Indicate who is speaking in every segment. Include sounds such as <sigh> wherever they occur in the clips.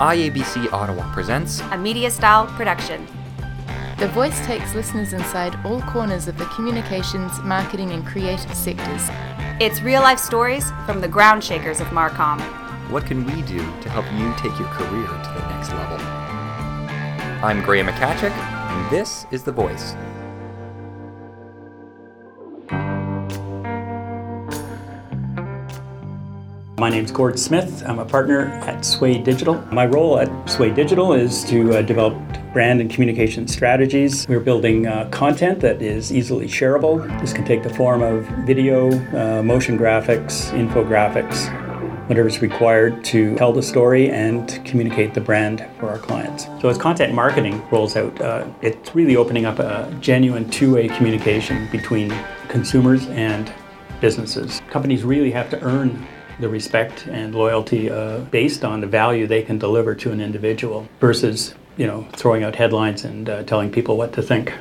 Speaker 1: IABC Ottawa presents
Speaker 2: a MediaStyle production.
Speaker 3: The Voice takes listeners inside all corners of the communications, marketing, and creative sectors.
Speaker 2: It's real life stories from the ground shakers of Marcom.
Speaker 1: What can we do to help you take your career to the next level? I'm Graham Machacek, and this is The Voice.
Speaker 4: My name is Gord Smith. I'm a partner at Sway Digital. My role at Sway Digital is to uh, develop brand and communication strategies. We're building uh, content that is easily shareable. This can take the form of video, uh, motion graphics, infographics, whatever is required to tell the story and communicate the brand for our clients. So as content marketing rolls out, uh, it's really opening up a genuine two-way communication between consumers and businesses. Companies really have to earn the respect and loyalty uh, based on the value they can deliver to an individual versus you know throwing out headlines and uh, telling people what to think.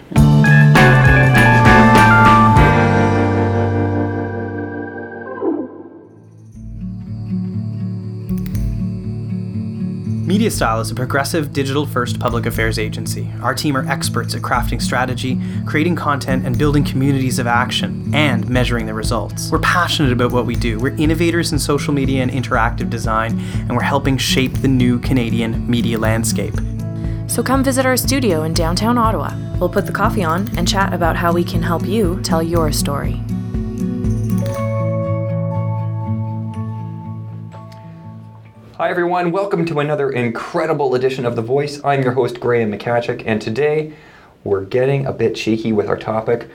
Speaker 5: MediaStyle is a progressive digital first public affairs agency. Our team are experts at crafting strategy, creating content, and building communities of action, and measuring the results. We're passionate about what we do. We're innovators in social media and interactive design, and we're helping shape the new Canadian media landscape.
Speaker 6: So come visit our studio in downtown Ottawa. We'll put the coffee on and chat about how we can help you tell your story.
Speaker 1: Hi, everyone. Welcome to another incredible edition of The Voice. I'm your host, Graham Machacek, and today we're getting a bit cheeky with our topic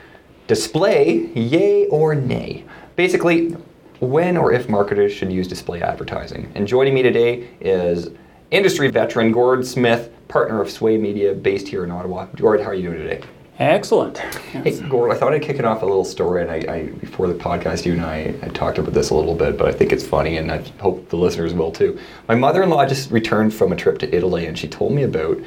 Speaker 1: display, yay or nay. Basically, when or if marketers should use display advertising. And joining me today is industry veteran Gord Smith, partner of Sway Media, based here in Ottawa. Gord, how are you doing today?
Speaker 4: Excellent.
Speaker 1: Hey, Gord, I thought I'd kick it off a little story, and I, I before the podcast, you and I had talked about this a little bit, but I think it's funny, and I hope the listeners will too. My mother-in-law just returned from a trip to Italy, and she told me about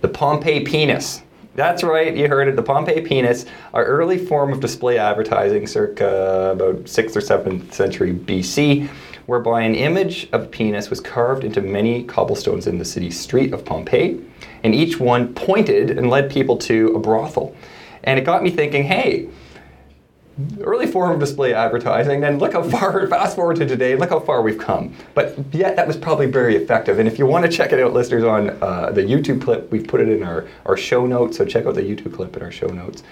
Speaker 1: the Pompeii penis. That's right, you heard it, the Pompeii penis, our early form of display advertising, circa about 6th or 7th century BC, whereby an image of a penis was carved into many cobblestones in the city street of Pompeii, and each one pointed and led people to a brothel. And it got me thinking, hey, early form of display advertising, and look how far, <laughs> fast forward to today, look how far we've come. But yet, that was probably very effective. And if you want to check it out, listeners, on uh, the YouTube clip, we've put it in our, our show notes, so check out the YouTube clip in our show notes.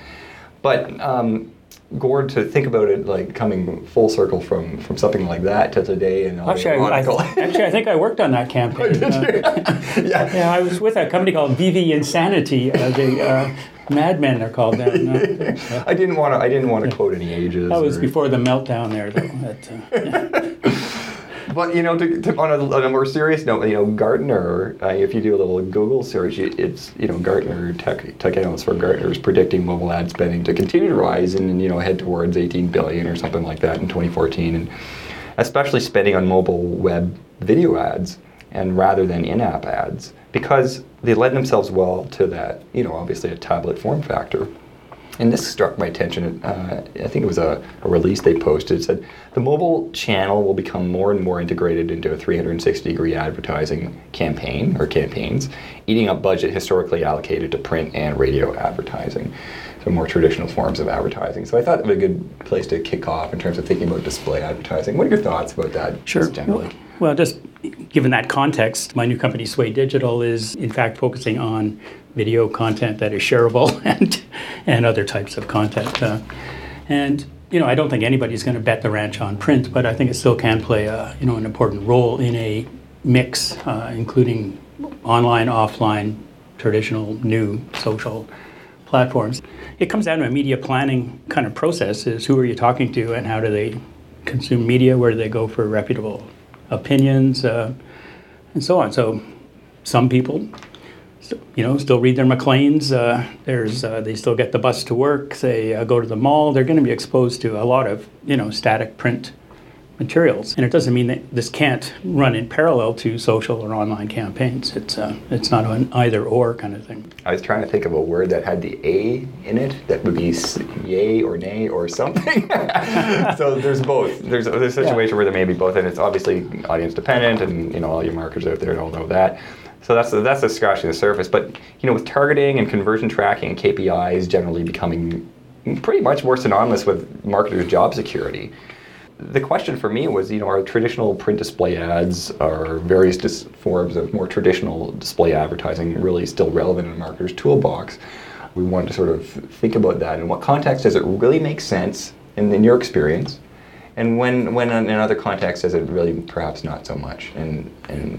Speaker 1: But um, Gord to think about it like coming full circle from from something like that to today and
Speaker 4: actually, I, I, <laughs> actually, I think I worked on that campaign. <laughs>
Speaker 1: Uh, <laughs> yeah.
Speaker 4: yeah, I was with a company called VV Insanity. Uh, the uh, Mad Men are called now.
Speaker 1: Uh, I didn't want to. I didn't want to yeah. quote any ages.
Speaker 4: That was or... before the meltdown there, though. But,
Speaker 1: but you know, to, to, on, a, on, a, more serious note, you know, Gartner, uh, if you do a little Google search, it's you know, Gartner tech tech analyst for Gartner is predicting mobile ad spending to continue to rise and you know head towards 18 billion or something like that in 2014, and especially spending on mobile web video ads and rather than in-app ads because they lend themselves well to that you know obviously a tablet form factor and this struck my attention. Uh, I think it was a, a, release they posted. It said the mobile channel will become more and more integrated into a 360 degree advertising campaign or campaigns, eating up budget historically allocated to print and radio advertising. So more traditional forms of advertising. So I thought it was a good place to kick off in terms of thinking about display advertising. What are your thoughts about that?
Speaker 4: Sure.
Speaker 1: generally.
Speaker 4: Well, just given that context, my new company, Sway Digital, is in fact focusing on video content that is shareable <laughs> and, and other types of content. Uh, and you know, I don't think anybody's going to bet the ranch on print, but I think it still can play a, you know, an important role in a mix, uh, including online, offline, traditional, new social platforms. It comes down to a media planning kind of process is who are you talking to and how do they consume media, where do they go for reputable opinions, uh, and so on. So some people, you know, still read their Macleans. Uh, there's uh, they still get the bus to work. They uh, go to the mall. They're going to be exposed to a lot of you know static print materials. And it doesn't mean that this can't run in parallel to social or online campaigns. It's uh, it's not an either or kind of thing.
Speaker 1: I was trying to think of a word that had the a in it that would be yay or nay or something. <laughs> so there's both. There's, there's a situation yeah. where there may be both, and it's obviously audience dependent, and you know all your marketers out there all know that. So that's that's just scratching the surface. But you know, with targeting and conversion tracking and KPIs generally becoming pretty much more synonymous with marketers' job security. The question for me was, you know, are traditional print display ads, are various dis- forms of more traditional display advertising really still relevant in a marketer's toolbox? We wanted to sort of think about that. In what context does it really make sense in, in your experience? And when, when in other contexts does it really perhaps not so much? And,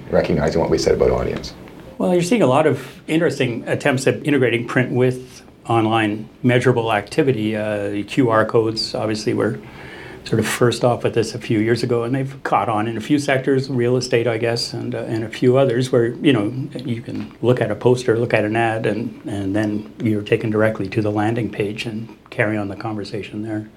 Speaker 1: recognizing what we said about audience.
Speaker 4: Well, you're seeing a lot of interesting attempts at integrating print with online measurable activity. Uh, QR codes obviously were sort of first off with this a few years ago, and they've caught on in a few sectors, real estate, I guess, and uh, and a few others where you know you can look at a poster, look at an ad, and and then you're taken directly to the landing page and carry on the conversation there.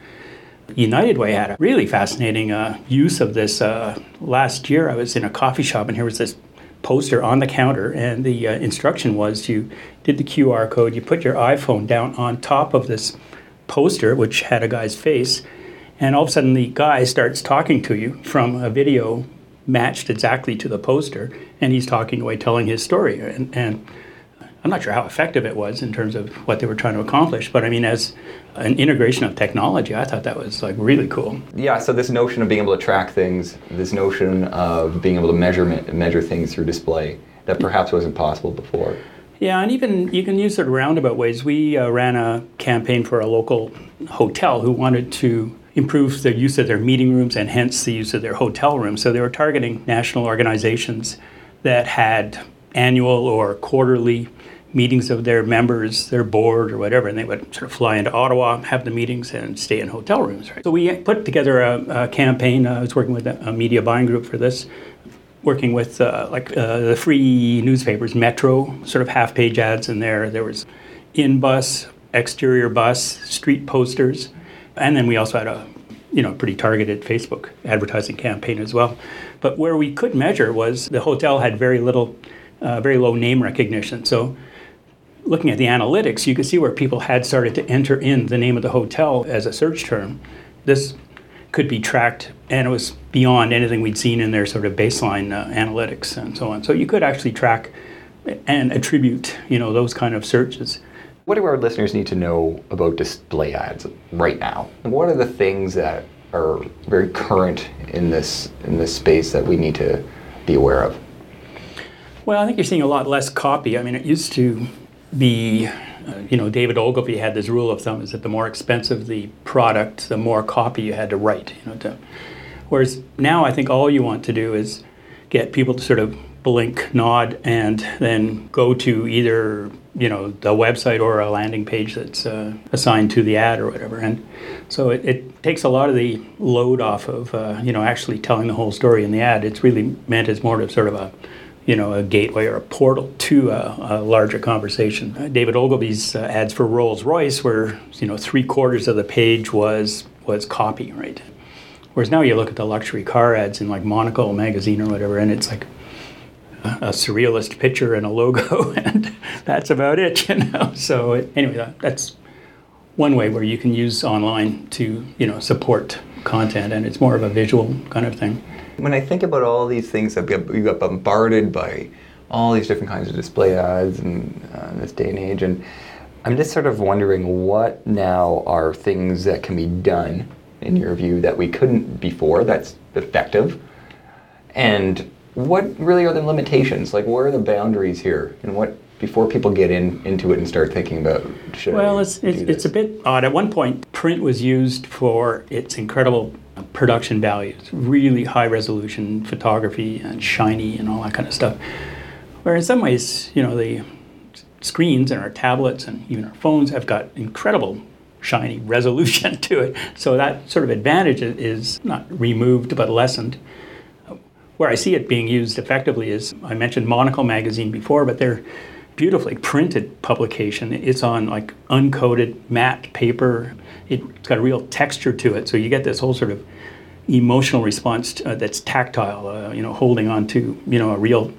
Speaker 4: United Way had a really fascinating uh, use of this. Uh, last year, I was in a coffee shop, and here was this poster on the counter, and the uh, instruction was you did the QR code, you put your iPhone down on top of this poster, which had a guy's face, and all of a sudden the guy starts talking to you from a video matched exactly to the poster, and he's talking away, telling his story, and, and I'm not sure how effective it was in terms of what they were trying to accomplish, but I mean, as an integration of technology, I thought that was like really cool.
Speaker 1: Yeah, so this notion of being able to track things, this notion of being able to measure measure things through display that perhaps wasn't possible before.
Speaker 4: Yeah, and even you can use it roundabout ways. We uh, ran a campaign for a local hotel who wanted to improve the use of their meeting rooms and hence the use of their hotel rooms. So they were targeting national organizations that had annual or quarterly meetings of their members, their board, or whatever, and they would sort of fly into Ottawa, have the meetings, and stay in hotel rooms. Right? So we put together a, a campaign. I was working with a, media buying group for this, working with uh, like uh, the free newspapers, Metro, sort of half-page ads in there. There was in-bus, exterior bus, street posters, and then we also had a you know pretty targeted Facebook advertising campaign as well. But where we could measure was the hotel had very little, uh, very low name recognition. So looking at the analytics, you could see where people had started to enter in the name of the hotel as a search term. This could be tracked, and it was beyond anything we'd seen in their sort of baseline uh, analytics and so on. So you could actually track and attribute, you know, those kind of searches.
Speaker 1: What do our listeners need to know about display ads right now? What are the things that are very current in this in this space that we need to be aware of?
Speaker 4: Well, I think you're seeing a lot less copy. I mean, it used to be, uh, you know David Ogilvy had this rule of thumb is that the more expensive the product, the more copy you had to write. You know, to, whereas now I think all you want to do is get people to sort of blink, nod, and then go to either you know the website or a landing page that's uh, assigned to the ad or whatever. And so it, it, takes a lot of the load off of uh, you know actually telling the whole story in the ad. It's really meant as more of sort of a you know, a gateway or a portal to a, a larger conversation. Uh, David Ogilvy's uh, ads for Rolls Royce, where you know three quarters of the page was was copy, right? Whereas now you look at the luxury car ads in like Monocle magazine or whatever, and it's like a, surrealist picture and a logo, <laughs> and that's about it, you know. So anyway, that, that's one way where you can use online to you know support content, and it's more of a visual kind of thing
Speaker 1: when I think about all these things that we got bombarded by all these different kinds of display ads and uh, in this day and age, and I'm just sort of wondering what now are things that can be done in your view that we couldn't before that's effective, and what really are the limitations? Like, where are the boundaries here, and what before people get in into it and start thinking about should
Speaker 4: well, it's it's, it's a bit odd. At one point, print was used for its incredible production values, really high resolution photography and shiny and all that kind of stuff. Where in some ways, you know, the screens and our tablets and even our phones have got incredible shiny <laughs> resolution to it. So that sort of advantage is not removed but lessened. Where I see it being used effectively is I mentioned Monocle magazine before, but they're beautifully printed publication. It's on like uncoated matte paper. It's got a real texture to it, so you get this whole sort of emotional response uh, that's tactile. Uh, you know, holding on to you know a real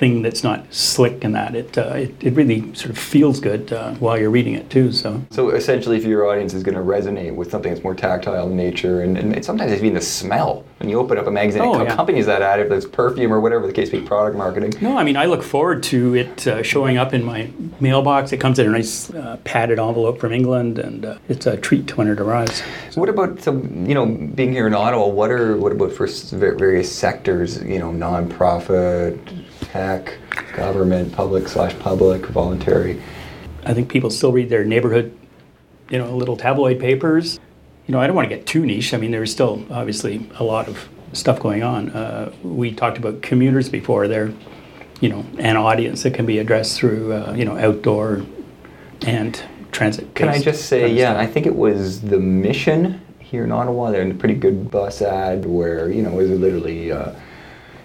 Speaker 4: thing that's not slick and that it, uh, it, it really sort of feels good uh, while you're reading it too so
Speaker 1: so essentially if your audience is going to resonate with something that's more tactile in nature and, and sometimes even the smell when you open up a magazine,
Speaker 4: Oh,
Speaker 1: it
Speaker 4: yeah.
Speaker 1: accompanies that ad if there's perfume or whatever the case be, product marketing.
Speaker 4: No, I mean, I look forward to it uh, showing up in my mailbox. It comes in a nice uh, padded envelope from England, and uh, it's a treat to when it arrives. so.
Speaker 1: What about so you know being here in Ottawa? What are what about for various sectors? You know, nonprofit, tech, government, public slash public, voluntary.
Speaker 4: I think people still read their neighborhood, you know, little tabloid papers. You know, I don't want to get too niche. I mean, there's still obviously a lot of stuff going on. Uh, we talked about commuters before. They're, you know, an audience that can be addressed through, uh, you know, outdoor and transit.
Speaker 1: Can I just say, yeah, I think it was the mission here in Ottawa. They're in a pretty good bus ad where you know it was literally. Uh,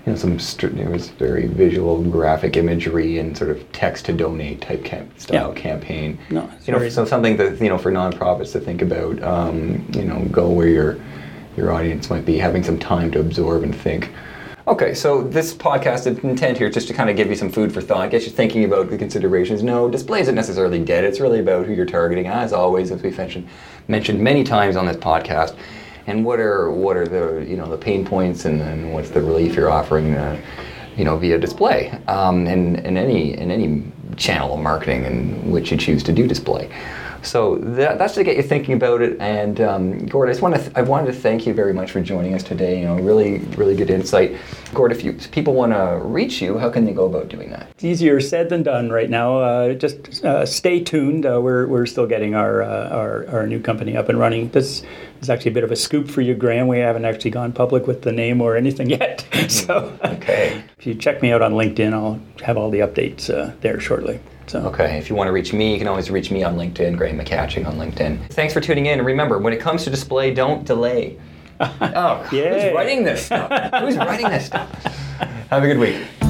Speaker 1: you know, some it was very visual, graphic imagery, and sort of text to donate type camp- style
Speaker 4: Yeah.
Speaker 1: campaign.
Speaker 4: No,
Speaker 1: you know, so something that you know for nonprofits to think about. Um, you know, go where your your audience might be having some time to absorb and think. Okay, so this podcast, intent here is just to kind of give you some food for thought, get you thinking about the considerations. No, display isn't necessarily dead. It's really about who you're targeting, as always, as we've mentioned mentioned many times on this podcast. And what are what are the you know the pain points, and then what's the relief you're offering, uh, you know, via display, um, in in any in any channel of marketing in which you choose to do display. So that, that's to get you thinking about it. And um, Gord, I just want to th- I wanted to thank you very much for joining us today. You know, really really good insight. Gord, if you if people want to reach you, how can they go about doing that?
Speaker 4: It's easier said than done right now. Uh, just uh, stay tuned. Uh, we're, we're still getting our, uh, our our new company up and running. This is actually a bit of a scoop for you, Graham. We haven't actually gone public with the name or anything <laughs> yet. so
Speaker 1: Okay. <laughs>
Speaker 4: if you check me out on LinkedIn, I'll have all the updates uh, there shortly. So
Speaker 1: Okay, if you want to reach me, you can always reach me on LinkedIn, Graham Machacek on LinkedIn. Thanks for tuning in. And remember, when it comes to display, don't delay. <laughs> oh,
Speaker 4: Yay.
Speaker 1: who's writing this stuff? who's writing this stuff? <laughs> Have a good week.